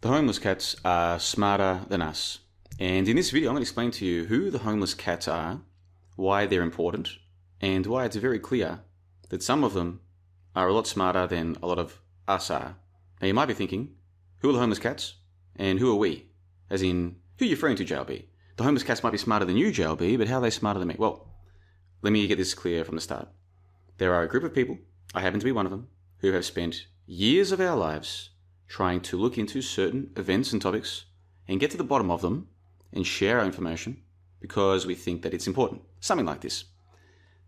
The homeless cats are smarter than us. And in this video, I'm going to explain to you who the homeless cats are, why they're important, and why it's very clear that some of them are a lot smarter than a lot of us are. Now, you might be thinking, who are the homeless cats? And who are we? As in, who are you referring to, JLB? The homeless cats might be smarter than you, JLB, but how are they smarter than me? Well, let me get this clear from the start. There are a group of people, I happen to be one of them, who have spent years of our lives trying to look into certain events and topics and get to the bottom of them and share our information because we think that it's important. Something like this.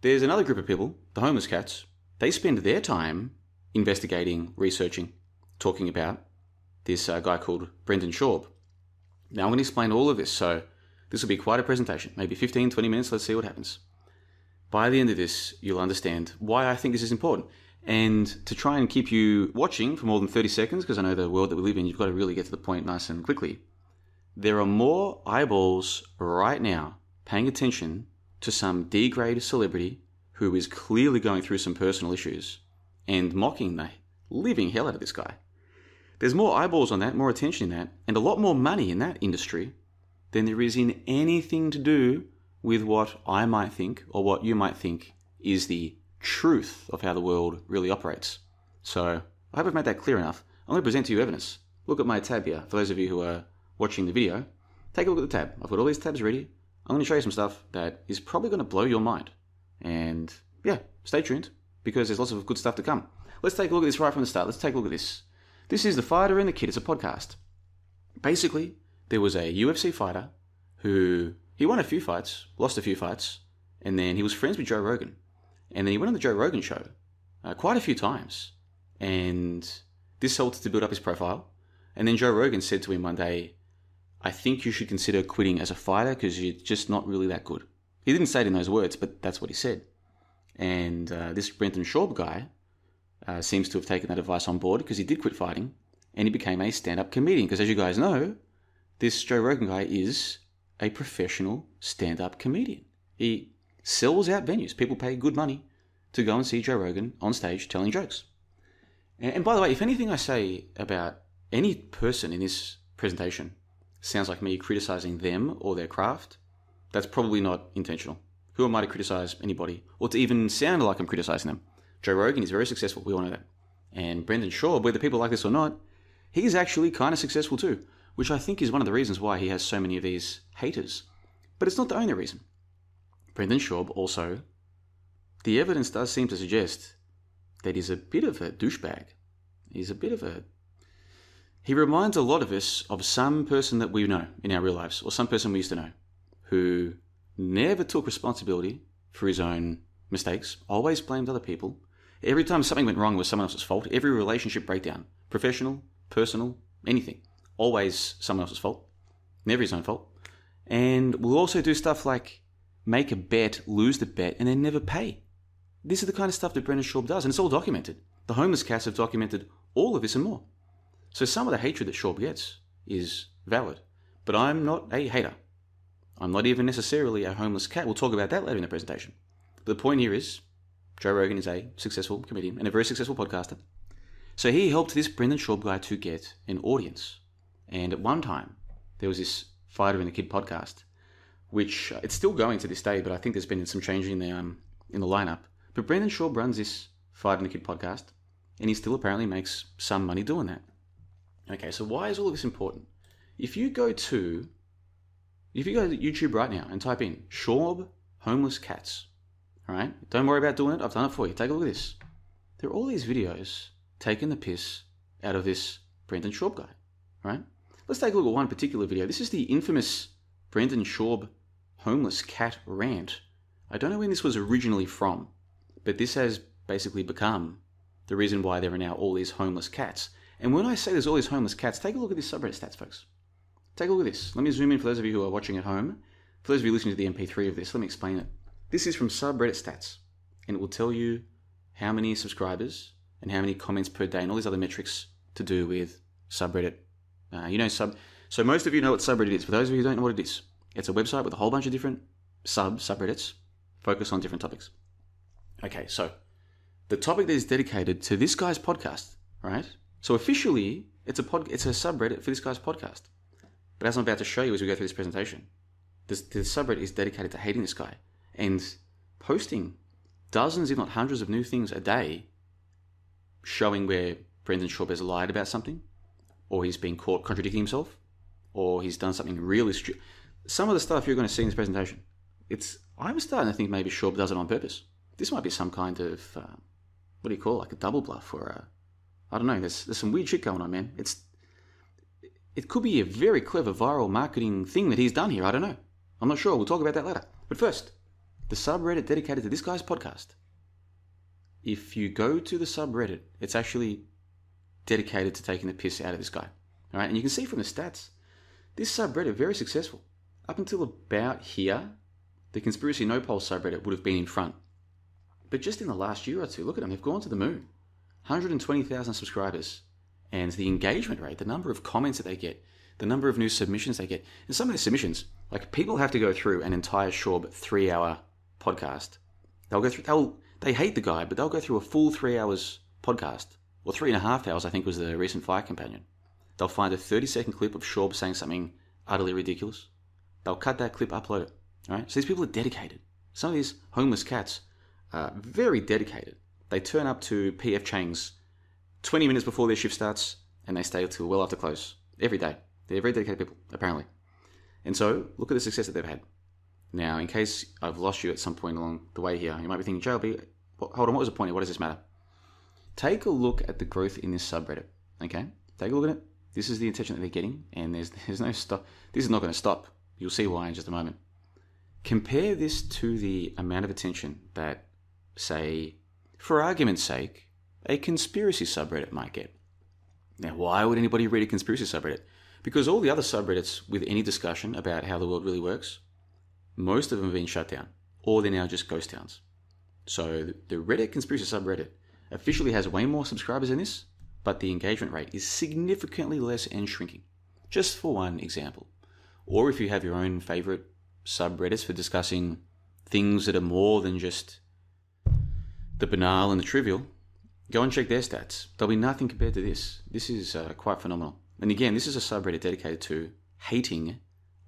There's another group of people, the homeless cats, they spend their time investigating, researching, talking about this uh, guy called Brendan Schaub. Now I'm going to explain all of this, so this will be quite a presentation, maybe 15, 20 minutes, let's see what happens. By the end of this, you'll understand why I think this is important. And to try and keep you watching for more than 30 seconds, because I know the world that we live in, you've got to really get to the point nice and quickly. There are more eyeballs right now paying attention to some D grade celebrity who is clearly going through some personal issues and mocking the living hell out of this guy. There's more eyeballs on that, more attention in that, and a lot more money in that industry than there is in anything to do with what I might think or what you might think is the truth of how the world really operates. So I hope I've made that clear enough. I'm going to present to you evidence. Look at my tab here. For those of you who are watching the video, take a look at the tab. I've got all these tabs ready. I'm going to show you some stuff that is probably going to blow your mind. And yeah, stay tuned because there's lots of good stuff to come. Let's take a look at this right from the start. Let's take a look at this. This is The Fighter and the Kid. It's a podcast. Basically, there was a UFC fighter who he won a few fights, lost a few fights, and then he was friends with Joe Rogan. And then he went on the Joe Rogan show uh, quite a few times. And this helped to build up his profile. And then Joe Rogan said to him one day, I think you should consider quitting as a fighter because you're just not really that good. He didn't say it in those words, but that's what he said. And uh, this Brendan Schaub guy uh, seems to have taken that advice on board because he did quit fighting and he became a stand up comedian. Because as you guys know, this Joe Rogan guy is a professional stand up comedian. He sells out venues. People pay good money to go and see Joe Rogan on stage telling jokes. And, by the way, if anything I say about any person in this presentation sounds like me criticizing them or their craft, that's probably not intentional. Who am I to criticize anybody or to even sound like I'm criticizing them? Joe Rogan is very successful. We all know that. And Brendan Schaub, whether people like this or not, he's actually kind of successful too, which I think is one of the reasons why he has so many of these haters. But it's not the only reason. Brendan Schaub also, the evidence does seem to suggest that he's a bit of a douchebag. He's a bit of a. He reminds a lot of us of some person that we know in our real lives, or some person we used to know, who never took responsibility for his own mistakes, always blamed other people. Every time something went wrong, it was someone else's fault. Every relationship breakdown, professional, personal, anything, always someone else's fault, never his own fault. And we'll also do stuff like make a bet, lose the bet, and then never pay. This is the kind of stuff that Brendan Schaub does, and it's all documented. The homeless cats have documented all of this and more. So some of the hatred that Schaub gets is valid. But I'm not a hater. I'm not even necessarily a homeless cat. We'll talk about that later in the presentation. But the point here is Joe Rogan is a successful comedian and a very successful podcaster. So he helped this Brendan Schaub guy to get an audience. And at one time, there was this Fighter and the Kid podcast which uh, it's still going to this day, but I think there's been some change in the um, in the lineup. But Brendan Schaub runs this Fight and the Kid podcast, and he still apparently makes some money doing that. Okay, so why is all of this important? If you go to if you go to YouTube right now and type in Schaub homeless cats, all right, don't worry about doing it. I've done it for you. Take a look at this. There are all these videos taking the piss out of this Brendan Schaub guy, right? Let's take a look at one particular video. This is the infamous Brendan Schaub homeless cat rant. I don't know when this was originally from, but this has basically become the reason why there are now all these homeless cats. And when I say there's all these homeless cats, take a look at this subreddit stats, folks. Take a look at this. Let me zoom in for those of you who are watching at home. For those of you listening to the MP3 of this, let me explain it. This is from subreddit stats, and it will tell you how many subscribers and how many comments per day and all these other metrics to do with subreddit. Uh, you know, sub. So most of you know what subreddit is. For those of you who don't know what it is, it's a website with a whole bunch of different sub subreddits focused on different topics. Okay, so the topic that is dedicated to this guy's podcast, right? So officially, It's a pod, it's a subreddit for this guy's podcast. But as I'm about to show you as we go through this presentation, this, the subreddit is dedicated to hating this guy and posting dozens, if not hundreds, of new things a day showing where Brendan Schaub has lied about something, or he's been caught contradicting himself, or he's done something really stupid. Some of the stuff you're going to see in this presentation, it's I'm starting to think maybe Schaub does it on purpose. This might be some kind of uh, what do you call it, like a double bluff or a I don't know. There's there's some weird shit going on, man. It's it could be a very clever viral marketing thing that he's done here. I don't know. I'm not sure. We'll talk about that later. But first, the subreddit dedicated to this guy's podcast. If you go to the subreddit, it's actually dedicated to taking the piss out of this guy. All right, and you can see from the stats, this subreddit very successful. Up until about here, the conspiracy no poll subreddit would have been in front. But just in the last year or two, look at them, they've gone to the moon. 120,000 subscribers. And the engagement rate, the number of comments that they get, the number of new submissions they get. And some of the submissions, like people have to go through an entire Schaub three hour podcast. They'll go through, they'll, they hate the guy, but they'll go through a full three hours podcast, or three and a half hours, I think was the recent Fight Companion. They'll find a 30 second clip of Schaub saying something utterly ridiculous. They'll cut that clip, upload it. All right? So these people are dedicated. Some of these homeless cats are very dedicated. They turn up to PF Chang's 20 minutes before their shift starts and they stay until well after close every day. They're very dedicated people, apparently. And so, look at the success that they've had. Now, in case I've lost you at some point along the way here, you might be thinking, JLB, hold on, what was the point? What does this matter? Take a look at the growth in this subreddit. Okay? Take a look at it. This is the attention that they're getting, and there's there's no stop. This is not going to stop. You'll see why in just a moment. Compare this to the amount of attention that, say, for argument's sake, a conspiracy subreddit might get. Now, why would anybody read a conspiracy subreddit? Because all the other subreddits with any discussion about how the world really works, most of them have been shut down, or they're now just ghost towns. So the Reddit conspiracy subreddit officially has way more subscribers than this, but the engagement rate is significantly less and shrinking. Just for one example. Or if you have your own favorite subreddits for discussing things that are more than just the banal and the trivial, go and check their stats. There'll be nothing compared to this. This is uh, quite phenomenal. And again, this is a subreddit dedicated to hating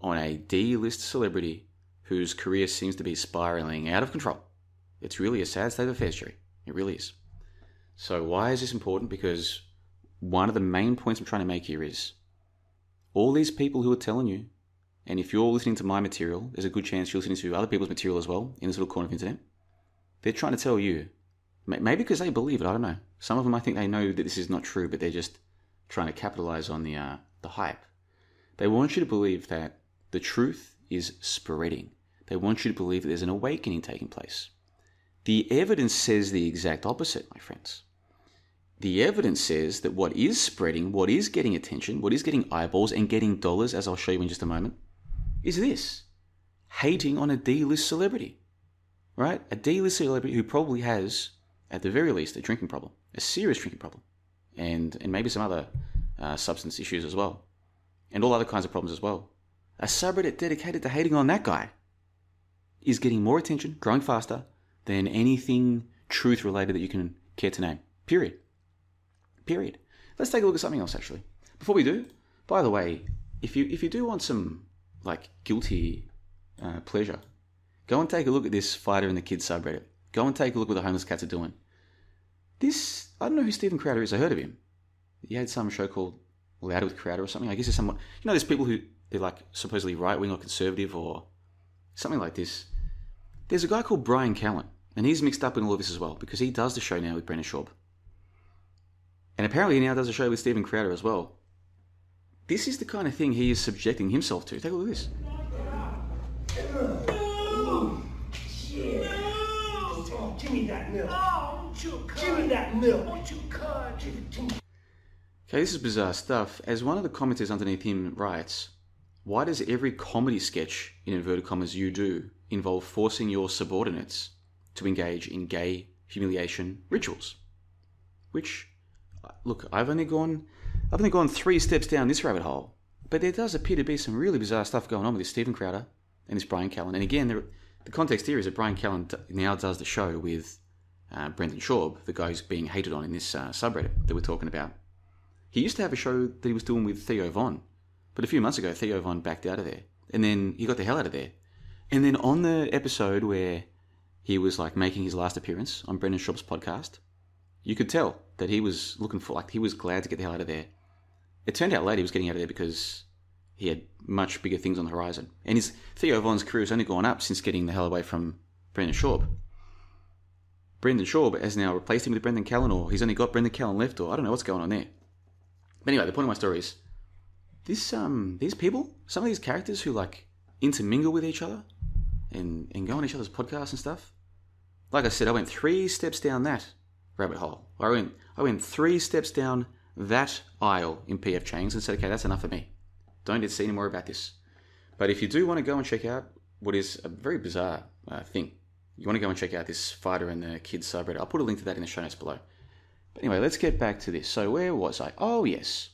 on a D-list celebrity whose career seems to be spiraling out of control. It's really a sad state of affairs, Jerry. It really is. So why is this important? Because one of the main points I'm trying to make here is all these people who are telling you, and if you're listening to my material, there's a good chance you're listening to other people's material as well in this little corner of the internet. They're trying to tell you Maybe because they believe it. I don't know. Some of them, I think they know that this is not true, but they're just trying to capitalize on the uh, the hype. They want you to believe that the truth is spreading. They want you to believe that there's an awakening taking place. The evidence says the exact opposite, my friends. The evidence says that what is spreading, what is getting attention, what is getting eyeballs and getting dollars, as I'll show you in just a moment, is this hating on a D list celebrity. Right? A D list celebrity who probably has at the very least, a drinking problem, a serious drinking problem, and, and maybe some other uh, substance issues as well, and all other kinds of problems as well. A subreddit dedicated to hating on that guy is getting more attention, growing faster than anything truth related that you can care to name. Period. Period. Let's take a look at something else actually. Before we do, by the way, if you if you do want some like guilty uh, pleasure, go and take a look at this fighter in the kids subreddit. Go and take a look what the homeless cats are doing. This, I don't know who Steven Crowder is. I heard of him. He had some show called Louder with Crowder or something. I guess it's someone, you know, there's people who, they're like supposedly right wing or conservative or something like this. There's a guy called Bryan Callen, and he's mixed up in all of this as well because he does the show now with Brendan Schaub. And apparently he now does a show with Steven Crowder as well. This is the kind of thing he is subjecting himself to. Take a look at this. Give me that milk. Give me that milk. Okay, this is bizarre stuff. As one of the commenters underneath him writes, why does every comedy sketch, in inverted commas, you do involve forcing your subordinates to engage in gay humiliation rituals? Which, look, I've only gone, I've only gone three steps down this rabbit hole, but there does appear to be some really bizarre stuff going on with this Steven Crowder and this Bryan Callen. And again, there, the context here is that Bryan Callen now does the show with uh, Brendan Schaub, the guy who's being hated on in this uh, subreddit that we're talking about. He used to have a show that he was doing with Theo Von, but a few months ago, Theo Von backed out of there, and then he got the hell out of there. And then on the episode where he was like making his last appearance on Brendan Schaub's podcast, you could tell that he was looking for like he was glad to get the hell out of there. It turned out later he was getting out of there because he had much bigger things on the horizon. And his Theo Von's career has only gone up since getting the hell away from Brendan Schaub. Brendan Schaub has now replaced him with Brendan Callen, or he's only got Brendan Callen left, or I don't know what's going on there. But anyway, the point of my story is this um these people, some of these characters who like intermingle with each other and, and go on each other's podcasts and stuff. Like I said, I went three steps down that rabbit hole. I went I went three steps down that aisle in PF Chang's and said, okay, that's enough for me. Don't need to see any more about this. But if you do want to go and check out what is a very bizarre uh, thing, you want to go and check out this fighter and the kids subreddit. I'll put a link to that in the show notes below. But anyway, let's get back to this. So where was I? Oh yes,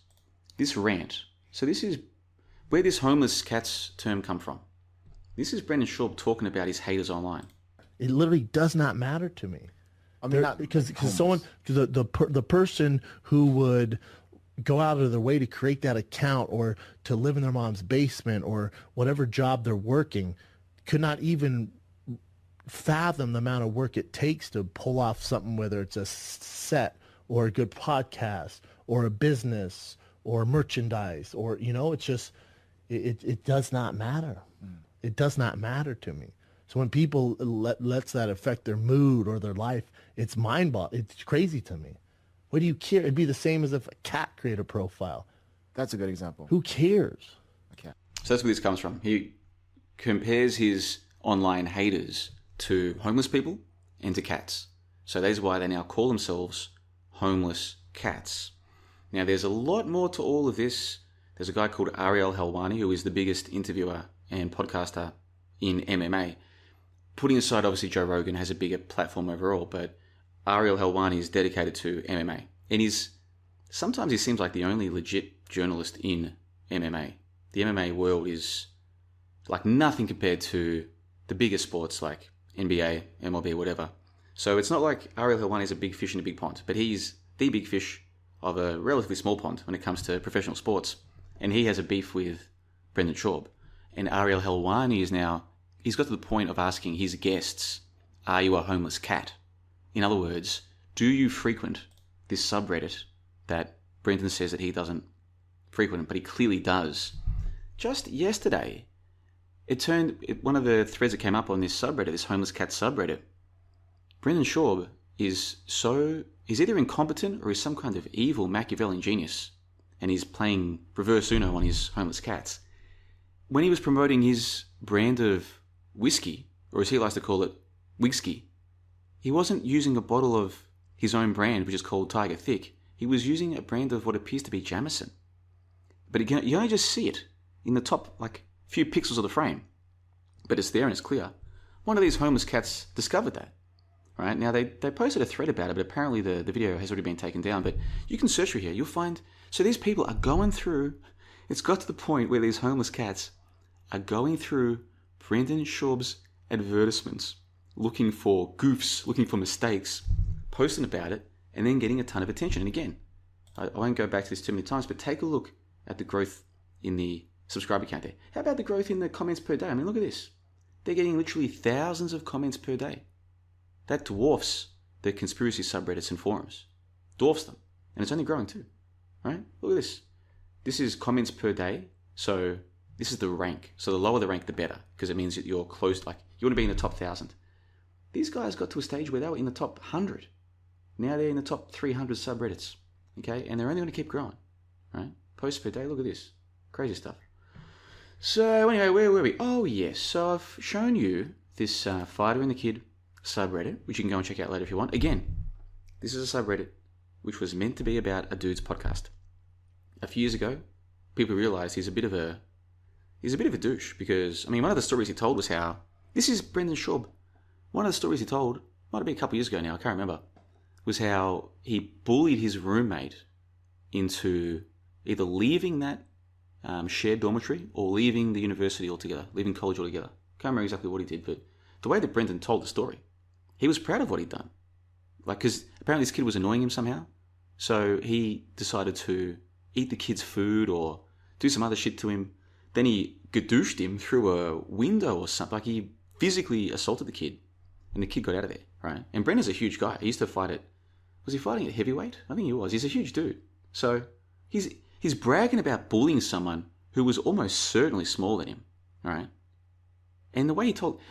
this rant. So this is where this homeless cats term come from. This is Brendan Schaub talking about his haters online. It literally does not matter to me. I mean, not because because someone the the per, the person who would go out of their way to create that account or to live in their mom's basement or whatever job they're working could not even fathom the amount of work it takes to pull off something whether it's a set or a good podcast or a business or merchandise or you know it's just it, it, it does not matter. Mm. It does not matter to me. So when people let lets that affect their mood or their life it's mind boggling it's crazy to me what do you care it'd be the same as if a cat created a profile That's a good example. who cares Okay. So that's where this comes from. He compares his online haters to homeless people and to cats. So that is why they now call themselves homeless cats. Now, there's a lot more to all of this. There's a guy called Ariel Helwani, who is the biggest interviewer and podcaster in MMA. Putting aside, obviously, Joe Rogan has a bigger platform overall, but Ariel Helwani is dedicated to MMA. And he's sometimes he seems like the only legit journalist in MMA. The MMA world is like nothing compared to the bigger sports like NBA, MLB, whatever. So it's not like Ariel Helwani is a big fish in a big pond, but he's the big fish of a relatively small pond when it comes to professional sports. And he has a beef with Brendan Schaub. And Ariel Helwani is now, he's got to the point of asking his guests, Are you a homeless cat? In other words, do you frequent this subreddit that Brendan says that he doesn't frequent, but he clearly does? Just yesterday, it turned it, one of the threads that came up on this subreddit, this homeless cat subreddit. Brendan Schaub is so he's either incompetent or he's some kind of evil Machiavellian genius, and he's playing reverse Uno on his homeless cats. When he was promoting his brand of whiskey, or as he likes to call it, whiskey, he wasn't using a bottle of his own brand, which is called Tiger Thick. He was using a brand of what appears to be Jameson. But you only just see it in the top, like, few pixels of the frame. But it's there and it's clear. One of these homeless cats discovered that. Right? Now, they, they posted a thread about it, but apparently the, the video has already been taken down. But you can search through here. You'll find. So these people are going through. It's got to the point where these homeless cats are going through Brendan Schaub's advertisements, looking for goofs, looking for mistakes, posting about it, and then getting a ton of attention. And again, I, I won't go back to this too many times, but take a look at the growth in the subscriber count there. How about the growth in the comments per day? I mean, look at this. They're getting literally thousands of comments per day. That dwarfs the conspiracy subreddits and forums. Dwarfs them. And it's only growing too. Right? Look at this. This is comments per day. So this is the rank. So the lower the rank, the better. Because it means that you're close, like, you want to be in the top thousand. These guys got to a stage where they were in the top 100. Now they're in the top 300 subreddits. Okay? And they're only going to keep growing. Right? Posts per day. Look at this. Crazy stuff. So anyway, where were we? Oh yes. So I've shown you this uh, fighter and the kid subreddit, which you can go and check out later if you want. Again, this is a subreddit which was meant to be about a dude's podcast. A few years ago, people realised he's a bit of a he's a bit of a douche because I mean one of the stories he told was how this is Brendan Schaub. One of the stories he told might have been a couple of years ago now. I can't remember. Was how he bullied his roommate into either leaving that um, shared dormitory or leaving the university altogether, leaving college altogether. Can't remember exactly what he did, but the way that Brendan told the story, he was proud of what he'd done. Like, because apparently this kid was annoying him somehow, so he decided to eat the kid's food or do some other shit to him. Then he gadooshed him through a window or something. Like he physically assaulted the kid, and the kid got out of there, right? And Brendan's a huge guy. He used to fight it. Was he fighting at heavyweight? I think he was. He's a huge dude. So he's he's bragging about bullying someone who was almost certainly smaller than him, right? And the way he talked,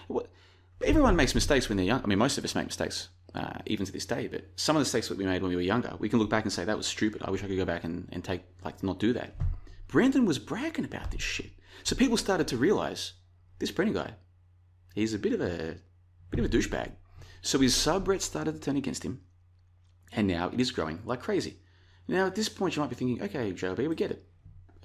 everyone makes mistakes when they're young. I mean, most of us make mistakes, uh, even to this day. But some of the mistakes that we made when we were younger, we can look back and say that was stupid. I wish I could go back and, and take like not do that. Brendan was bragging about this shit, so people started to realize this Brendan guy, he's a bit of a bit of a douchebag. So his subret started to turn against him, and now it is growing like crazy. Now at this point, you might be thinking, okay, JLB, we get it.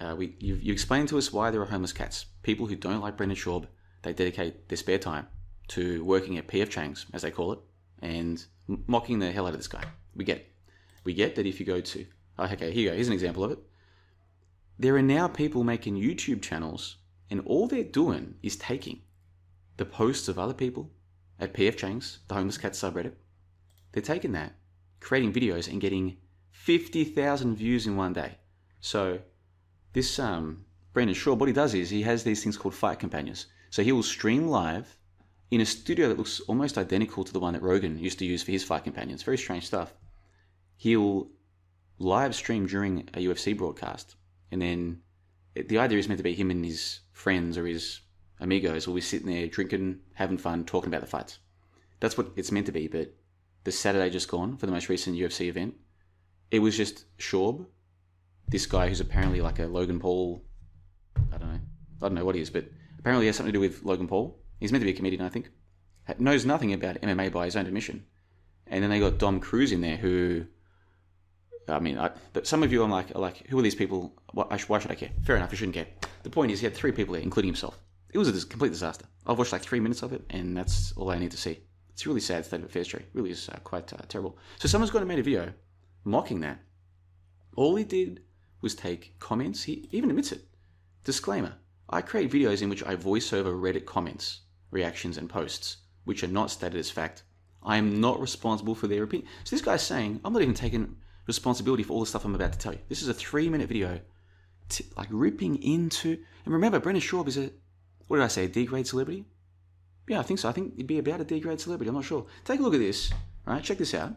Uh, we you you explained to us why there are homeless cats, people who don't like Brendan Schaub. They dedicate their spare time to working at PF Chang's, as they call it, and mocking the hell out of this guy. We get it. We get that if you go to, oh, okay, here you go, here's an example of it. There are now people making YouTube channels, and all they're doing is taking the posts of other people at PF Chang's, the homeless cat subreddit. They're taking that, creating videos, and getting 50,000 views in one day. So, this um, Brendan Schaub, what he does is he has these things called fight companions. So he will stream live in a studio that looks almost identical to the one that Rogan used to use for his fight companions. Very strange stuff. He'll live stream during a UFC broadcast, and then the idea is meant to be him and his friends or his amigos will be sitting there drinking, having fun, talking about the fights. That's what it's meant to be. But the Saturday just gone for the most recent UFC event, it was just Schaub, this guy who's apparently like a Logan Paul. I don't know. I don't know what he is, but apparently he has something to do with Logan Paul He's meant to be a comedian, I think. Knows nothing about MMA by his own admission. And then they got Dom Cruz in there, who, I mean, I, some of you are like, are like, who are these people? Why, why should I care? Fair enough, you shouldn't care. The point is, he had three people there, including himself. It was a complete disaster. I've watched like three minutes of it, and that's all I need to see. It's a really sad state of affairs. It really is uh, quite uh, terrible. So someone's gone and made a video mocking that. All he did was take comments. He even admits it. Disclaimer: I create videos in which I voice over Reddit comments reactions, and posts, which are not stated as fact. I am not responsible for their opinion. So this guy's saying, I'm not even taking responsibility for all the stuff I'm about to tell you. This is a three minute video, t- like ripping into. And remember, Brendan Schaub is a, what did I say, a D grade celebrity? Yeah, I think so. I think he'd be about a D grade celebrity. I'm not sure. Take a look at this. All right, check this out.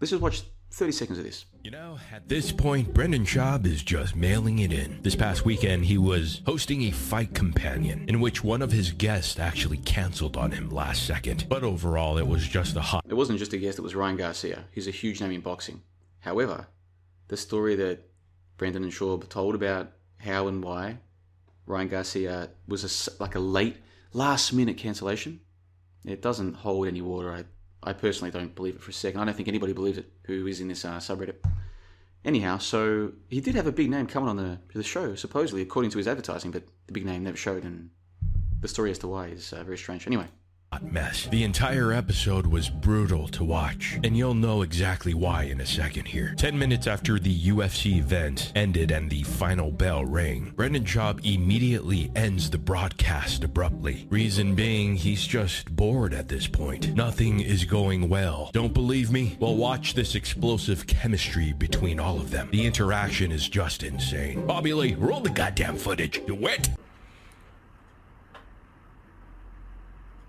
Let's just watch 30 seconds of this. You know, at this point, Brendan Schaub is just mailing it in. This past weekend, he was hosting a fight companion in which one of his guests actually canceled on him last second. But overall, it was just a hot. It wasn't just a guest, it was Ryan Garcia. He's a huge name in boxing. However, the story that Brendan and Schaub told about how and why Ryan Garcia was a, like a late, last minute cancellation, it doesn't hold any water. I I personally don't believe it for a second. I don't think anybody believes it who is in this uh, subreddit. Anyhow, so he did have a big name coming on the the show, supposedly, according to his advertising, but the big name never showed, and the story as to why is uh, very strange. Anyway, mess. The entire episode was brutal to watch, and you'll know exactly why in a second here. 10 minutes after the UFC event ended and the final bell rang, Brendan Schaub immediately ends the broadcast abruptly. Reason being, he's just bored at this point. Nothing is going well. Don't believe me? Well, watch this explosive chemistry between all of them. The interaction is just insane. Bobby Lee, roll the goddamn footage. You wet?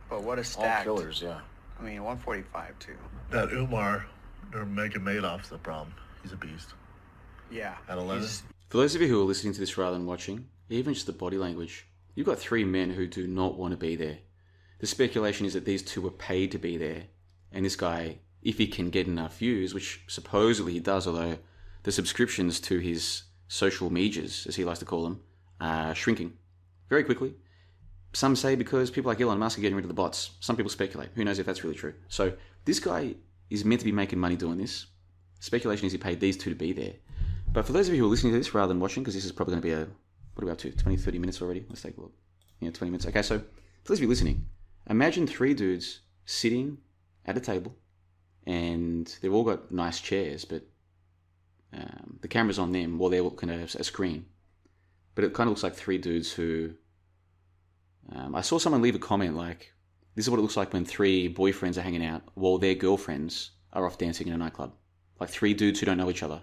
But what a stack. All killers, yeah. I mean, 145 too. That Umar Nurmagomedov's the problem. He's a beast. Yeah. At 11. For those of you who are listening to this rather than watching, even just the body language, you've got three men who do not want to be there. The speculation is that these two were paid to be there, and this guy, if he can get enough views, which supposedly he does, although the subscriptions to his social medias, as he likes to call them, are shrinking very quickly. Some say because people like Elon Musk are getting rid of the bots. Some people speculate. Who knows if that's really true? So this guy is meant to be making money doing this. Speculation is he paid these two to be there. But for those of you who are listening to this rather than watching, because this is probably going to be a, what are we up to, 20, 30 minutes already? Let's take a look. Yeah, 20 minutes. Okay, so for those of you listening, imagine three dudes sitting at a table and they've all got nice chairs, but um, the camera's on them while they're looking at a screen. But it kind of looks like three dudes who um, I saw someone leave a comment like, "This is what it looks like when three boyfriends are hanging out while their girlfriends are off dancing in a nightclub. Like three dudes who don't know each other,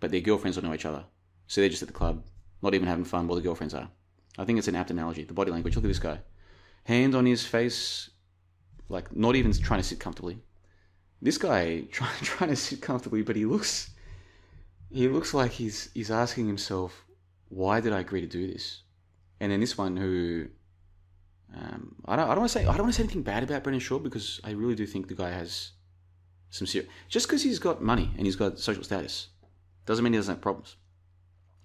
but their girlfriends don't know each other. So they're just at the club, not even having fun while the girlfriends are. I think it's an apt analogy. The body language. Look at this guy. Hand on his face, like not even trying to sit comfortably. This guy trying trying to sit comfortably, but he looks he looks like he's he's asking himself, why did I agree to do this? And then this one who um, I don't I don't want to say I don't want to say anything bad about Brendan Schaub because I really do think the guy has some serious just because he's got money and he's got social status doesn't mean he doesn't have problems.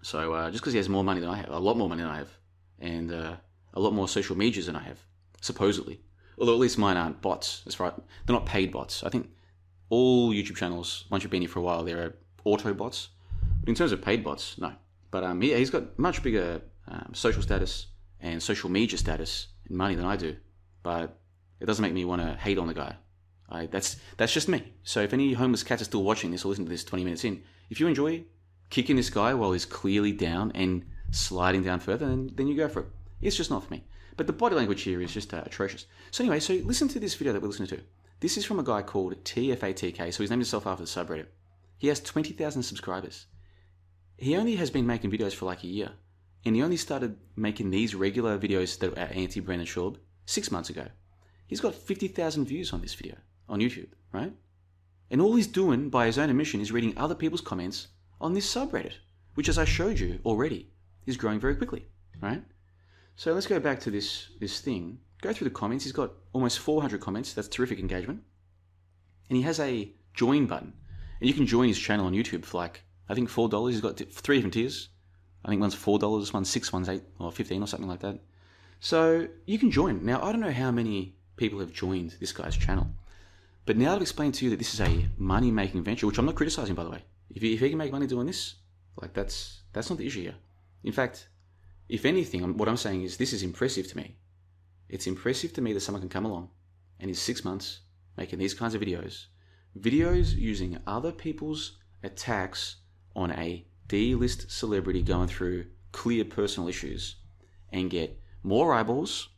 So uh, just because he has more money than I have, a lot more money than I have, and uh, a lot more social medias than I have, supposedly. Although at least mine aren't bots. As far they're not paid bots. I think all YouTube channels, once you've been here for a while, there are auto bots. But in terms of paid bots, no. But um, yeah, he's got much bigger um, social status and social media status money than I do. But it doesn't make me want to hate on the guy. I, that's that's just me. So if any homeless cats are still watching this or listening to this 20 minutes in, if you enjoy kicking this guy while he's clearly down and sliding down further, then, then you go for it. It's just not for me. But the body language here is just uh, atrocious. So anyway, so listen to this video that we're listening to. This is from a guy called TFATK. So he's named himself after the subreddit. He has 20,000 subscribers. He only has been making videos for like a year. And he only started making these regular videos that are anti Brendan Schaub six months ago. He's got 50,000 views on this video on YouTube, right? And all he's doing by his own admission is reading other people's comments on this subreddit, which, as I showed you already, is growing very quickly, right? So let's go back to this this thing. Go through the comments. He's got almost 400 comments. That's terrific engagement. And he has a join button, and you can join his channel on YouTube for like I think four dollars. He's got three different tiers. I think one's four dollars, one's six, one's eight or fifteen or something like that. So you can join. Now I don't know how many people have joined this guy's channel, but now I've explained to you that this is a money making venture, which I'm not criticizing by the way. If he, if he can make money doing this, like that's that's not the issue here. In fact, if anything, what I'm saying is this is impressive to me. It's impressive to me that someone can come along and in six months making these kinds of videos, videos using other people's attacks on a D-list celebrity going through clear personal issues and get more eyeballs,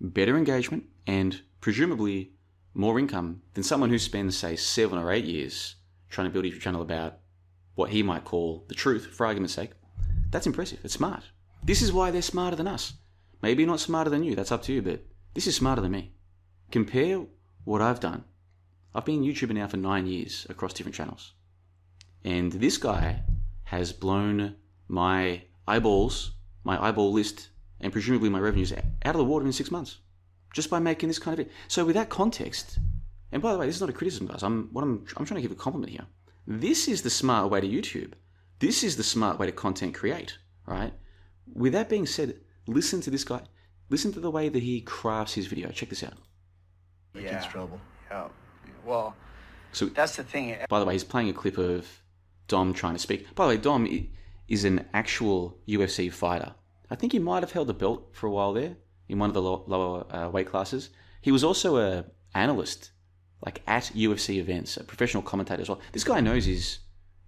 better engagement, and presumably more income than someone who spends, say, seven or eight years trying to build a channel about what he might call the truth, for argument's sake. That's impressive. It's smart. This is why they're smarter than us. Maybe not smarter than you, that's up to you, but this is smarter than me. Compare what I've done. I've been YouTuber now for nine years across different channels. And this guy has blown my eyeballs, my eyeball list, and presumably my revenues out of the water in six months. Just by making this kind of it. So with that context, and by the way, this is not a criticism, guys. I'm what I'm I'm trying to give a compliment here. This is the smart way to YouTube. This is the smart way to content create, right? With that being said, listen to this guy. Listen to the way that he crafts his video. Check this out. Yeah. gets trouble. Yeah. Well, So, that's the thing. by the way, he's playing a clip of Dom trying to speak. By the way, Dom is an actual UFC fighter. I think he might have held the belt for a while there in one of the lo- lower uh, weight classes. He was also a analyst, like at UFC events, a professional commentator as well. This guy knows his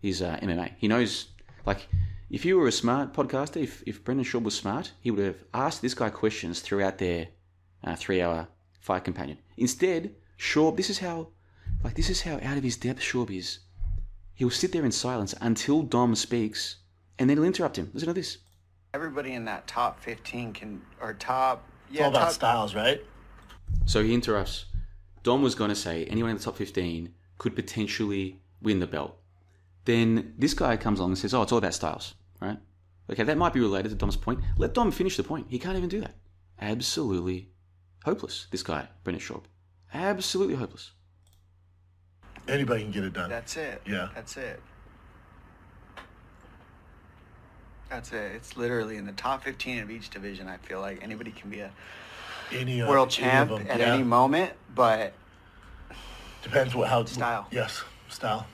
his uh, MMA. He knows like if you were a smart podcaster, if if Brendan Schaub was smart, he would have asked this guy questions throughout their uh, three hour fight companion. Instead, Schaub, this is how like this is how out of his depth Schaub is. He'll sit there in silence until Dom speaks, and then he'll interrupt him. Listen to this. Everybody in that top 15 can, or top, It's yeah, all about top, styles, right? So he interrupts. Dom was going to say anyone in the top 15 could potentially win the belt. Then this guy comes along and says, oh, it's all about styles, right? Okay, that might be related to Dom's point. Let Dom finish the point. He can't even do that. Absolutely hopeless, this guy, Brendan Schaub. Absolutely hopeless. Anybody can get it done. That's it. Yeah. That's it. That's it. It's literally in the top 15 of each division. I feel like anybody can be a Any of- world any champ them, at yeah. any moment, but Depends what how Style. Yes, style.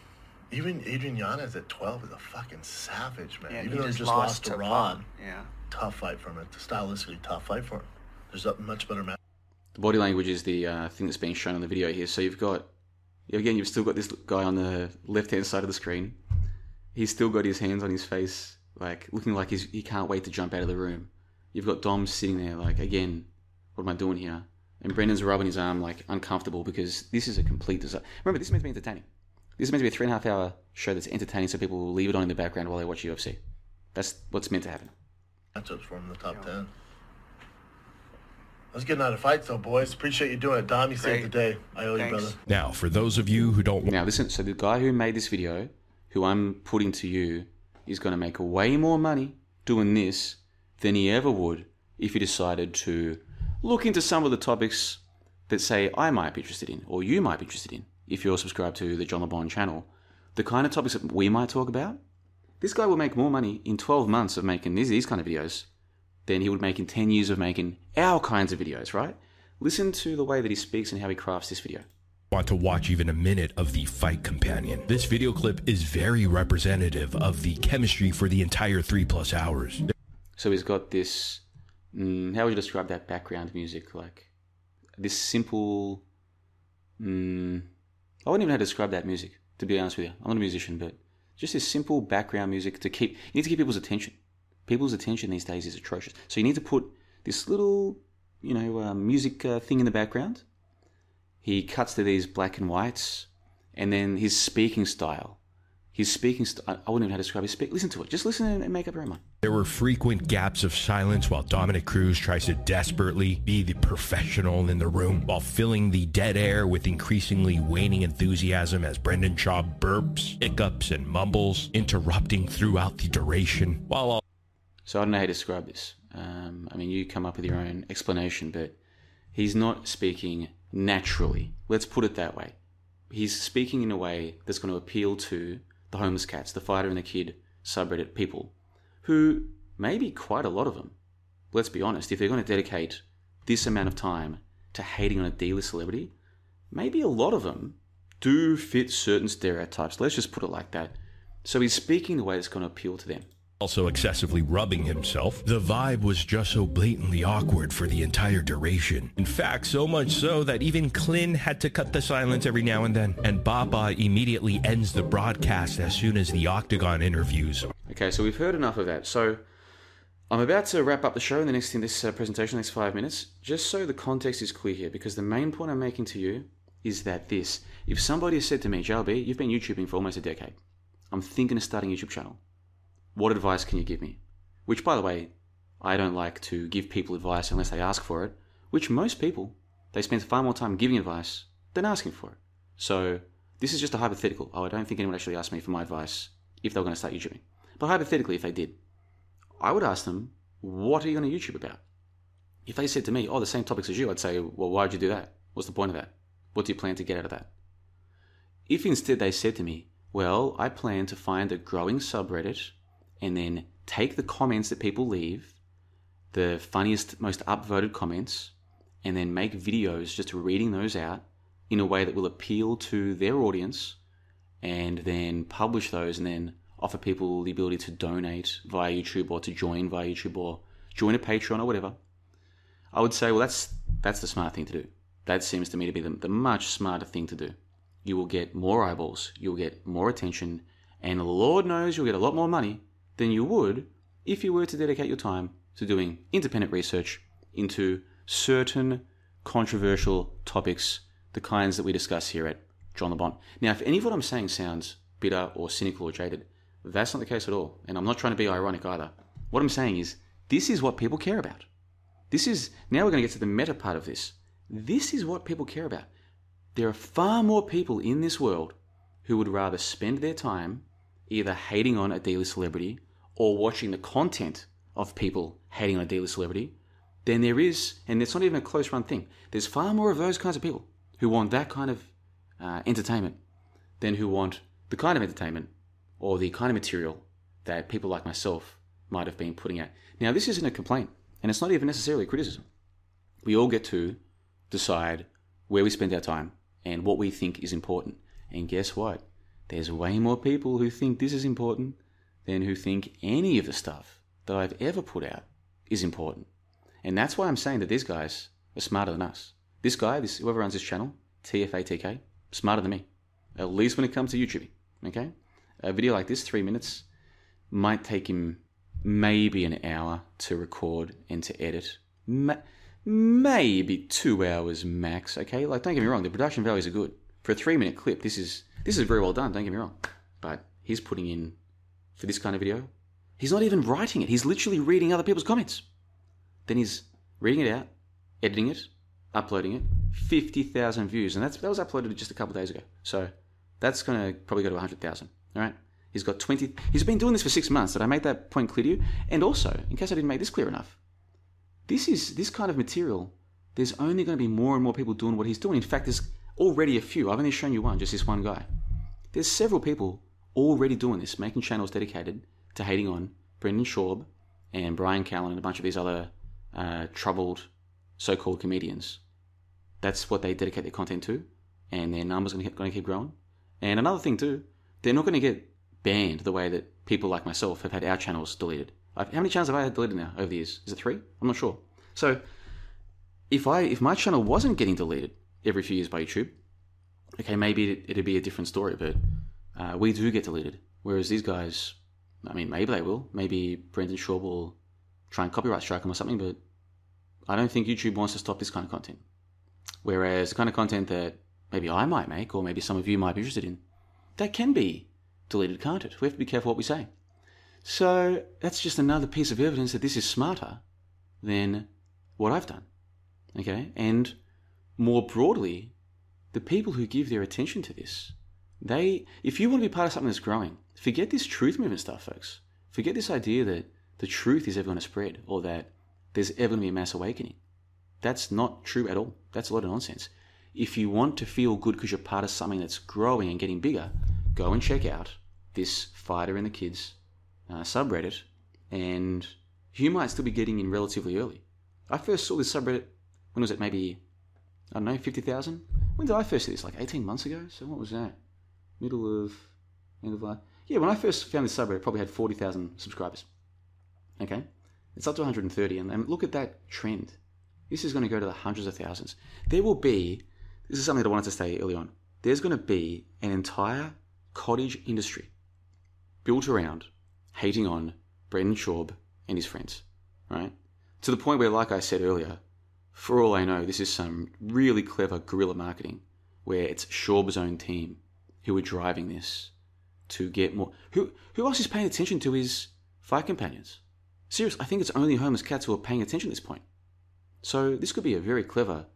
Even Adrian Yanez at 12 is a fucking savage, man. yeah, Even he though he just, just lost, lost to to Ron, Ron. Yeah. tough fight for from it. Stylistically, tough fight for him. There's a much better match. The body language is the uh, thing that's being shown on the video here. So you've got, again, you've still got this guy on the left hand side of the screen. He's still got his hands on his face, like looking like he's, he can't wait to jump out of the room. You've got Dom sitting there, like, again, what am I doing here? And Brendan's rubbing his arm, like, uncomfortable because this is a complete disaster. Remember, this is meant to be entertaining. This is meant to be a three and a half hour show that's entertaining so people will leave it on in the background while they watch UFC. That's what's meant to happen. That's Matchups from the top yeah. 10. I was getting out of fights though, boys. Appreciate you doing it, Dom. You saved the day. I owe Thanks. you, brother. Now, for those of you who don't now listen, so the guy who made this video, who I'm putting to you, is going to make way more money doing this than he ever would if he decided to look into some of the topics that say I might be interested in or you might be interested in if you're subscribed to the John LeBon channel. The kind of topics that we might talk about, this guy will make more money in 12 months of making these, these kind of videos than he would make in 10 years of making our kinds of videos, right? Listen to the way that he speaks and how he crafts this video. want to watch even a minute of the fight companion, this video clip is very representative of the chemistry for the entire three plus hours. So he's got this. Mm, how would you describe that background music? Like this simple. Mm, I wouldn't even know how to describe that music. To be honest with you, I'm not a musician, but just this simple background music to keep. You need to keep people's attention. People's attention these days is atrocious. So you need to put this little, you know, uh, music uh, thing in the background. He cuts to these black and whites, and then his speaking style. His speaking style. I wouldn't even know how to describe his speak. Listen to it. Just listen and make up your own mind. There were frequent gaps of silence while Dominick Cruz tries to desperately be the professional in the room while filling the dead air with increasingly waning enthusiasm as Brendan Schaub burps, hiccups, and mumbles, interrupting throughout the duration, while all So I don't know how to describe this. Um, I mean, you come up with your own explanation, but he's not speaking naturally. Let's put it that way. He's speaking in a way that's going to appeal to the homeless cats, the fighter and the kid subreddit people, who maybe quite a lot of them. Let's be honest. If they're going to dedicate this amount of time to hating on a D-list celebrity, maybe a lot of them do fit certain stereotypes. Let's just put it like that. So he's speaking the way that's going to appeal to them. Also excessively rubbing himself, the vibe was just so blatantly awkward for the entire duration. In fact, so much so that even Klin had to cut the silence every now and then, and Baba immediately ends the broadcast as soon as the Octagon interviews Okay, so we've heard enough of that. So I'm about to wrap up the show in the next in this uh, presentation, next five minutes, just so the context is clear here. Because the main point I'm making to you is that this: if somebody has said to me, "JLB, you've been YouTubing for almost a decade. I'm thinking of starting a YouTube channel. What advice can you give me?" Which, by the way, I don't like to give people advice unless they ask for it. Which most people they spend far more time giving advice than asking for it. So this is just a hypothetical. Oh, I don't think anyone actually asked me for my advice if they were going to start YouTubing. But hypothetically, if they did, I would ask them, what are you going to YouTube about? If they said to me, oh, the same topics as you, I'd say, well, why would you do that? What's the point of that? What do you plan to get out of that? If instead they said to me, well, I plan to find a growing subreddit and then take the comments that people leave, the funniest, most upvoted comments, and then make videos just reading those out in a way that will appeal to their audience and then publish those and then offer people the ability to donate via YouTube or to join via YouTube or join a Patreon or whatever. I would say, well, that's that's the smart thing to do. That seems to me to be the, the much smarter thing to do. You will get more eyeballs, you'll get more attention, and Lord knows you'll get a lot more money than you would if you were to dedicate your time to doing independent research into certain controversial topics, the kinds that we discuss here at John LeBon. Now, if any of what I'm saying sounds bitter or cynical or jaded, that's not the case at all. And I'm not trying to be ironic either. What I'm saying is, this is what people care about. This is, now we're going to get to the meta part of this. This is what people care about. There are far more people in this world who would rather spend their time either hating on a D-list celebrity or watching the content of people hating on a D-list celebrity than there is, and it's not even a close run thing. There's far more of those kinds of people who want that kind of uh, entertainment than who want the kind of entertainment or the kind of material that people like myself might have been putting out. Now, this isn't a complaint, and it's not even necessarily a criticism. We all get to decide where we spend our time and what we think is important. And guess what? There's way more people who think this is important than who think any of the stuff that I've ever put out is important. And that's why I'm saying that these guys are smarter than us. This guy, this whoever runs this channel, TFATK, smarter than me. At least when it comes to YouTube. Okay? A video like this, three minutes, might take him maybe an hour to record and to edit. Ma- maybe two hours max. Okay, like don't get me wrong, the production values are good for a three-minute clip. This is this is very well done. Don't get me wrong, but he's putting in for this kind of video. He's not even writing it. He's literally reading other people's comments. Then he's reading it out, editing it, uploading it. 50,000 views. And that's, that was uploaded just a couple days ago. So that's going to probably go to 100,000. All right. He's got 20. He's been doing this for six months. Did I make that point clear to you? And also, in case I didn't make this clear enough, this is this kind of material. There's only going to be more and more people doing what he's doing. In fact, there's already a few. I've only shown you one, just this one guy. There's several people already doing this, making channels dedicated to hating on Brendan Schaub and Bryan Callen and a bunch of these other uh, troubled so-called comedians. That's what they dedicate their content to, and their numbers are going to keep growing. And another thing too, they're not going to get banned the way that people like myself have had our channels deleted. I've, how many channels have I had deleted now over the years? Is it three? I'm not sure. So if I if my channel wasn't getting deleted every few years by YouTube, okay, maybe it, it'd be a different story. But uh, we do get deleted, whereas these guys, I mean, maybe they will. Maybe Brendan Schaub will try and copyright strike them or something. But I don't think YouTube wants to stop this kind of content. Whereas the kind of content that maybe I might make, or maybe some of you might be interested in, that can be deleted, can't it? We have to be careful what we say. So that's just another piece of evidence that this is smarter than what I've done. Okay? And more broadly, the people who give their attention to this, they, if you want to be part of something that's growing, forget this truth movement stuff, folks. Forget this idea that the truth is ever going to spread or that there's ever going to be a mass awakening. That's not true at all. That's a lot of nonsense. If you want to feel good because you're part of something that's growing and getting bigger, go and check out this Fighter and the Kid's uh, subreddit, and you might still be getting in relatively early. I first saw this subreddit when was it? Maybe I don't know, fifty thousand. When did I first see this? Like eighteen months ago. So what was that? Middle of end of life. Yeah, when I first found this subreddit, it probably had forty thousand subscribers. Okay, it's up to one hundred and thirty, and look at that trend. This is going to go to the hundreds of thousands. There will be. This is something that I wanted to say early on. There's going to be an entire cottage industry built around hating on Brendan Schaub and his friends, right? To the point where, like I said earlier, for all I know, this is some really clever guerrilla marketing where it's Schaub's own team who are driving this to get more. Who who else is paying attention to his fight companions? Seriously, I think it's only homeless cats who are paying attention at this point. So this could be a very clever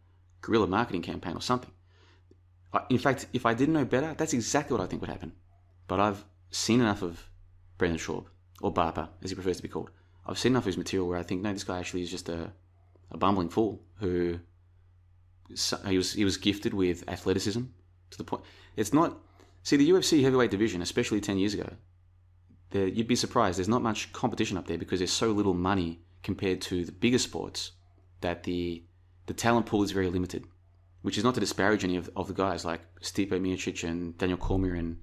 guerrilla marketing campaign or something. In fact, if I didn't know better, that's exactly what I think would happen. But I've seen enough of Brendan Schaub, or Bapa, as he prefers to be called. I've seen enough of his material where I think, no, this guy actually is just a, a bumbling fool who he was he was gifted with athleticism to the point. It's not see the UFC heavyweight division, especially ten years ago. You'd be surprised. There's not much competition up there because there's so little money compared to the bigger sports that the the talent pool is very limited. Which is not to disparage any of, of the guys like Stipe Miocic and Daniel Cormier and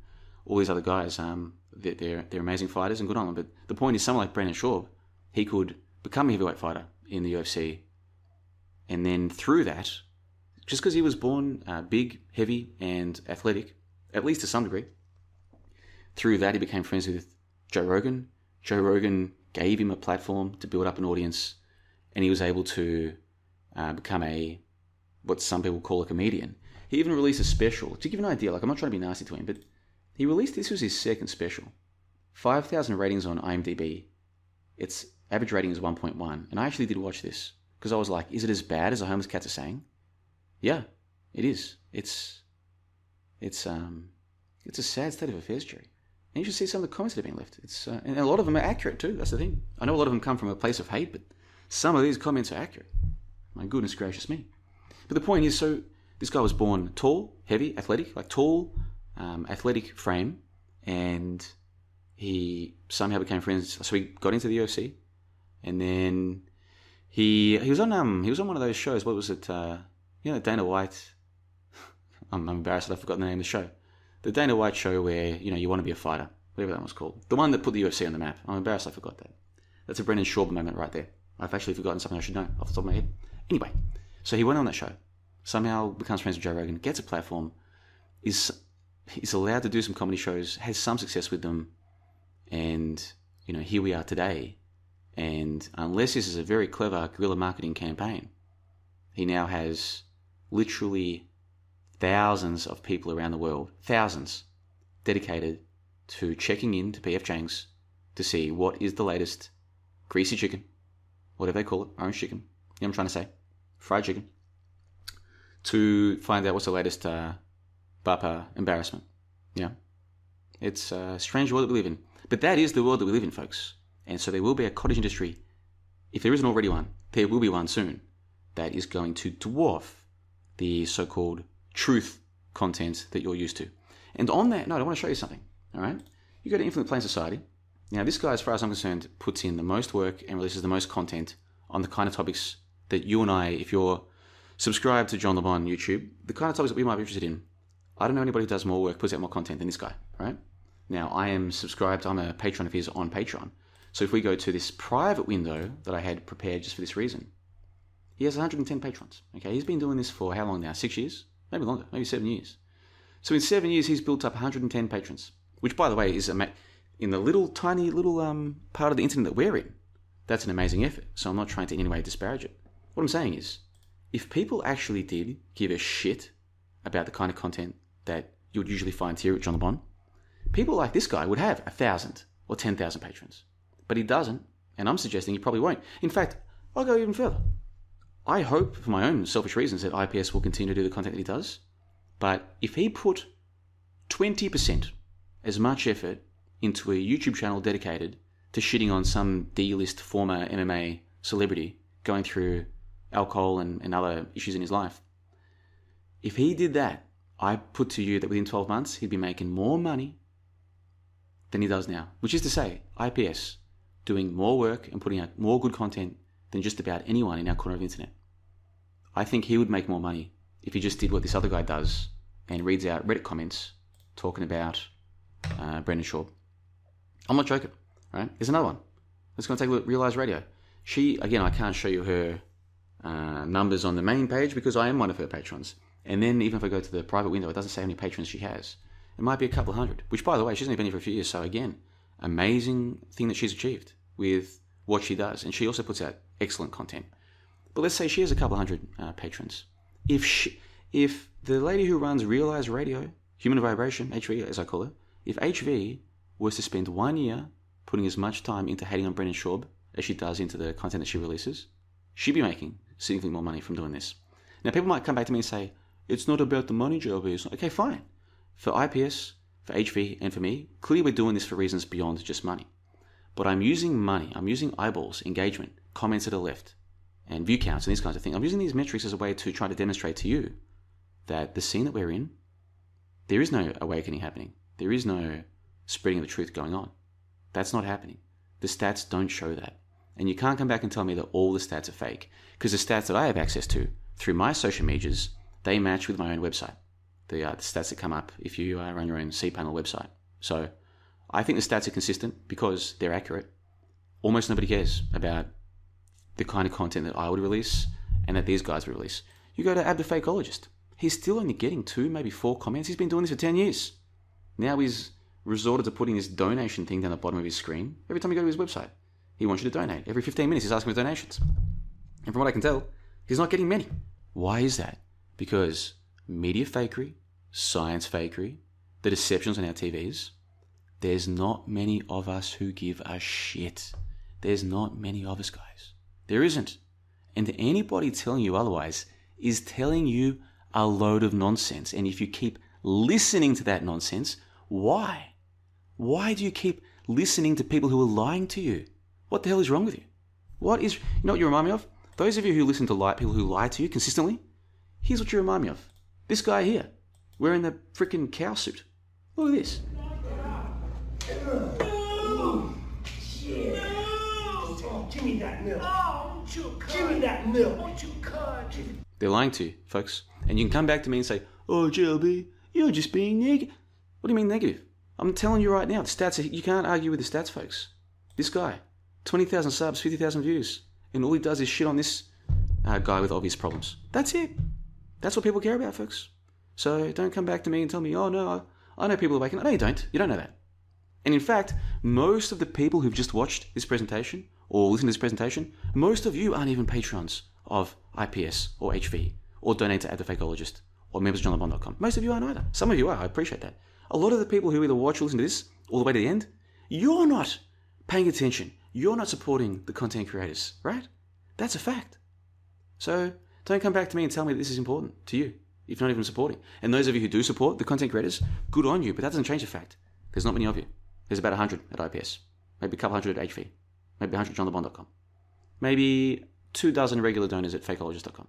all these other guys. Um, they're, they're, they're amazing fighters and good on them. But the point is, someone like Brendan Schaub, he could become a heavyweight fighter in the UFC, and then through that, just because he was born uh, big, heavy, and athletic, at least to some degree, through that he became friends with Joe Rogan. Joe Rogan gave him a platform to build up an audience, and he was able to uh, become a what some people call a comedian. He even released a special to give an idea. Like I'm not trying to be nasty to him, but he released this was his second special. 5,000 ratings on IMDb. Its average rating is 1.1. And I actually did watch this because I was like, is it as bad as the homeless cats are saying? Yeah, it is. It's it's um it's a sad state of affairs, Jerry. And you should see some of the comments that have been left. It's uh, and a lot of them are accurate too. That's the thing. I know a lot of them come from a place of hate, but some of these comments are accurate. My goodness gracious me! But the point is, so this guy was born tall, heavy, athletic, like tall, um, athletic frame, and he somehow became friends. So he got into the UFC, and then he he was on um he was on one of those shows. What was it? Uh, you know, Dana White. I'm, I'm embarrassed that I forgot the name of the show. The Dana White show where you know you want to be a fighter, whatever that was called. The one that put the UFC on the map. I'm embarrassed I forgot that. That's a Brendan Schaub moment right there. I've actually forgotten something I should know off the top of my head. Anyway, so he went on that show. Somehow becomes friends with Joe Rogan, gets a platform, is he's allowed to do some comedy shows, has some success with them, and you know here we are today. And unless this is a very clever guerrilla marketing campaign, he now has literally thousands of people around the world, thousands, dedicated to checking in to PF Chang's to see what is the latest greasy chicken, whatever they call it, orange chicken. You know what I'm trying to say? Fried chicken. To find out what's the latest uh, Bapa embarrassment. Yeah. It's a strange world that we live in. But that is the world that we live in, folks. And so there will be a cottage industry. If there isn't already one, there will be one soon that is going to dwarf the so called truth content that you're used to. And on that note, I want to show you something. All right? You go to Infinite Plane Society. Now, this guy, as far as I'm concerned, puts in the most work and releases the most content on the kind of topics that you and I, if you're subscribed to John LeBon YouTube, the kind of topics that we might be interested in. I don't know anybody who does more work, puts out more content than this guy, right? Now, I am subscribed, I'm a patron of his on Patreon. So if we go to this private window that I had prepared just for this reason, he has 110 patrons. Okay, he's been doing this for how long now? Six years? Maybe longer, maybe seven years. So in seven years, he's built up 110 patrons, which, by the way, is ama- in the little tiny little um, part of the internet that we're in. That's an amazing effort. So I'm not trying to in any way disparage it. What I'm saying is, if people actually did give a shit about the kind of content that you would usually find here at John LeBon, people like this guy would have a thousand or ten thousand patrons. But he doesn't, and I'm suggesting he probably won't. In fact, I'll go even further. I hope, for my own selfish reasons, that IPS will continue to do the content that he does. But if he put 20% as much effort into a YouTube channel dedicated to shitting on some D-list former MMA celebrity going through alcohol and, and other issues in his life, if he did that, I put to you that within 12 months he'd be making more money than he does now. Which is to say, IPS doing more work and putting out more good content than just about anyone in our corner of the internet. I think he would make more money if he just did what this other guy does and reads out Reddit comments talking about uh, Brendan Schaub. I'm not joking, right? There's another one. Let's go and take a look at Realize Radio. She, again, I can't show you her uh, numbers on the main page because I am one of her patrons. And then even if I go to the private window, it doesn't say how many patrons she has. It might be a couple hundred, which, by the way, she's only been here for a few years. So, again, amazing thing that she's achieved with what she does. And she also puts out excellent content. But let's say she has a couple hundred uh, patrons. If she, if the lady who runs Realize Radio, Human Vibration, HV as I call it, if HV was to spend one year putting as much time into hating on Brendan Schaub as she does into the content that she releases, she'd be making significantly more money from doing this. Now, people might come back to me and say, it's not about the money, JLB. Okay, fine. For IPS, for HV, and for me, clearly we're doing this for reasons beyond just money. But I'm using money, I'm using eyeballs, engagement, comments that are left, and view counts and these kinds of things. I'm using these metrics as a way to try to demonstrate to you that the scene that we're in, there is no awakening happening. There is no spreading of the truth going on. That's not happening. The stats don't show that. And you can't come back and tell me that all the stats are fake. Because the stats that I have access to through my social medias, they match with my own website. The, uh, the stats that come up if you uh, run your own cPanel website. So I think the stats are consistent because they're accurate. Almost nobody cares about the kind of content that I would release and that these guys would release. You go to Ab the Fakeologist. He's still only getting two, maybe four comments. He's been doing this for 10 years. Now he's resorted to putting this donation thing down the bottom of his screen every time you go to his website. He wants you to donate. Every 15 minutes, he's asking for donations. And from what I can tell, he's not getting many. Why is that? Because media fakery, science fakery, the deceptions on our TVs, there's not many of us who give a shit. There's not many of us, guys. There isn't. And anybody telling you otherwise is telling you a load of nonsense. And if you keep listening to that nonsense, why? Why do you keep listening to people who are lying to you? What the hell is wrong with you? What is, you know what you remind me of? Those of you who listen to lie, people who lie to you consistently, here's what you remind me of. This guy here, wearing the freaking cow suit. Look at this. Give me that milk. Give me that milk. They're lying to you, folks. And you can come back to me and say, Oh, JLB, you're just being negative. What do you mean negative? I'm telling you right now, the stats, are, you can't argue with the stats, folks. This guy, 20,000 subs, 50,000 views. And all he does is shit on this uh, guy with obvious problems. That's it. That's what people care about, folks. So don't come back to me and tell me, oh no, I, I know people are waking up. No, you don't. You don't know that. And in fact, most of the people who've just watched this presentation or listened to this presentation, most of you aren't even patrons of IPS or HV or donate to Ab the Fakeologist or members of johnlebon.com. Most of you aren't either. Some of you are. I appreciate that. A lot of the people who either watch or listen to this all the way to the end, you're not paying attention. You're not supporting the content creators, right? That's a fact. So don't come back to me and tell me that this is important to you if you're not even supporting. And those of you who do support the content creators, good on you, but that doesn't change the fact. There's not many of you. There's about 100 at IPS, maybe a couple hundred at HV, maybe 100 at johnlebon.com, maybe two dozen regular donors at fakeologist.com.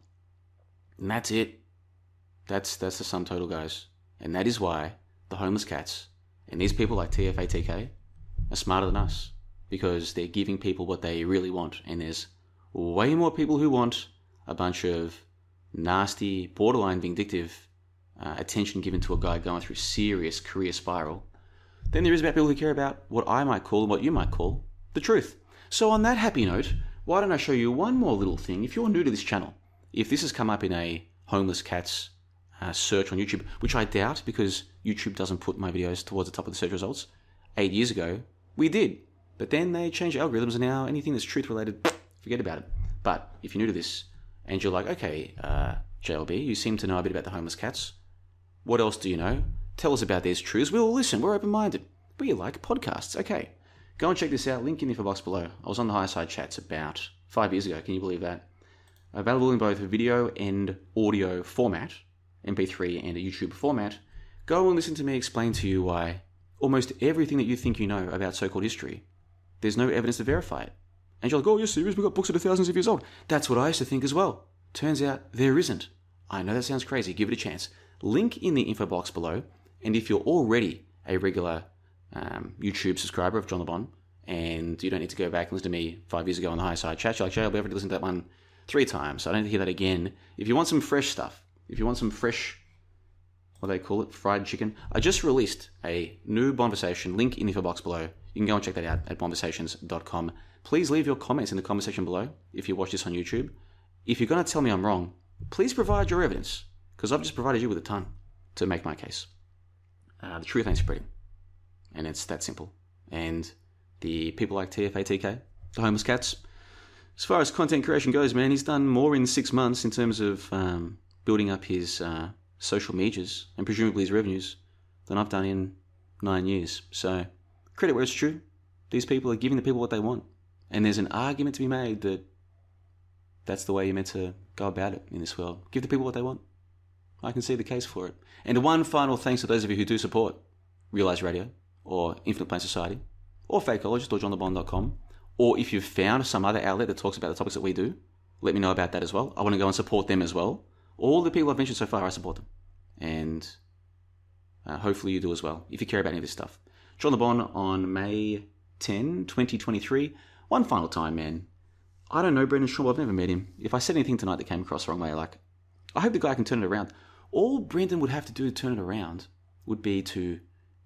And that's it. That's, that's the sum total, guys. And that is why the homeless cats and these people like TFATK are smarter than us because they're giving people what they really want. And there's way more people who want a bunch of nasty, borderline vindictive uh, attention given to a guy going through serious career spiral than there is about people who care about what I might call and what you might call the truth. So, on that happy note, why don't I show you one more little thing? If you're new to this channel, if this has come up in a homeless cats uh, search on YouTube, which I doubt because YouTube doesn't put my videos towards the top of the search results. Eight years ago, we did. But then they changed algorithms and now anything that's truth related, forget about it. But if you're new to this and you're like, okay, uh, JLB, you seem to know a bit about the homeless cats. What else do you know? Tell us about these truths. We'll listen. We're open minded. We like podcasts. Okay. Go and check this out. Link in the info box below. I was on the Higher Side Chats about five years ago. Can you believe that? Available in both video and audio format, MP3 and a YouTube format. Go and listen to me explain to you why almost everything that you think you know about so called history, there's no evidence to verify it. And you're like, oh, you're serious? We've got books that are thousands of years old. That's what I used to think as well. Turns out there isn't. I know that sounds crazy. Give it a chance. Link in the info box below. And if you're already a regular um, YouTube subscriber of John LeBon, and you don't need to go back and listen to me five years ago on the high side chat, you're like, Jay, I'll be able to listen to that one three times. So I don't need to hear that again. If you want some fresh stuff, if you want some fresh, what do they call it, fried chicken, I just released a new Bonversation, link in the info box below. You can go and check that out at bonversations.com. Please leave your comments in the comment section below if you watch this on YouTube. If you're going to tell me I'm wrong, please provide your evidence, because I've just provided you with a ton to make my case. Uh, the truth ain't spreading. And it's that simple. And the people like TFATK, the homeless cats, as far as content creation goes, man, he's done more in six months in terms of um, building up his uh, social medias and presumably his revenues than I've done in nine years. So, credit where it's true. These people are giving the people what they want. And there's an argument to be made that that's the way you're meant to go about it in this world. Give the people what they want. I can see the case for it. And one final thanks to those of you who do support Realize Radio or Infinite Plane Society or Fakeologist or johnlebon.com. Or if you've found some other outlet that talks about the topics that we do, let me know about that as well. I want to go and support them as well. All the people I've mentioned so far, I support them. And uh, hopefully you do as well, if you care about any of this stuff. John LeBon on May 10, 2023. One final time, man. I don't know Brendan Schaub. I've never met him. If I said anything tonight that came across the wrong way, like, I hope the guy can turn it around. All Brendan would have to do to turn it around would be to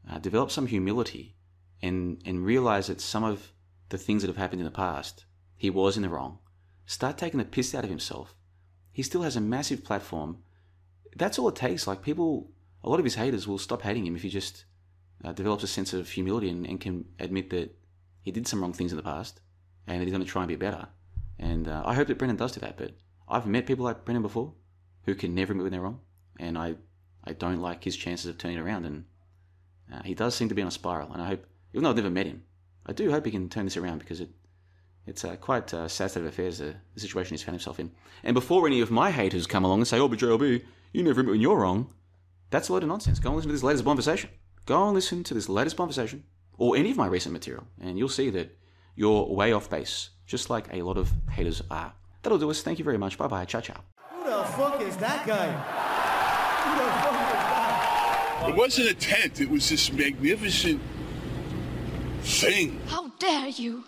uh, develop some humility and, and realize that some of the things that have happened in the past, he was in the wrong. Start taking the piss out of himself. He still has a massive platform. That's all it takes. Like, people, a lot of his haters will stop hating him if he just uh, develops a sense of humility and, and, can admit that he did some wrong things in the past and that he's going to try and be better. And uh, I hope that Brendan does do that. But I've met people like Brendan before who can never admit when they're wrong. And I, I don't like his chances of turning around. And uh, he does seem to be on a spiral. And I hope, even though I've never met him, I do hope he can turn this around because it, it's uh, quite a sad state of affairs, uh, the situation he's found himself in. And before any of my haters come along and say, oh, but JLB, you never admit when you're wrong, that's a load of nonsense. Go and listen to this latest conversation. Go and listen to this latest conversation or any of my recent material, and you'll see that you're way off base, just like a lot of haters are. That'll do us. Thank you very much. Bye bye. Ciao, ciao. Who the fuck is that guy? Who the fuck is that? It wasn't a tent. It was this magnificent thing. How dare you!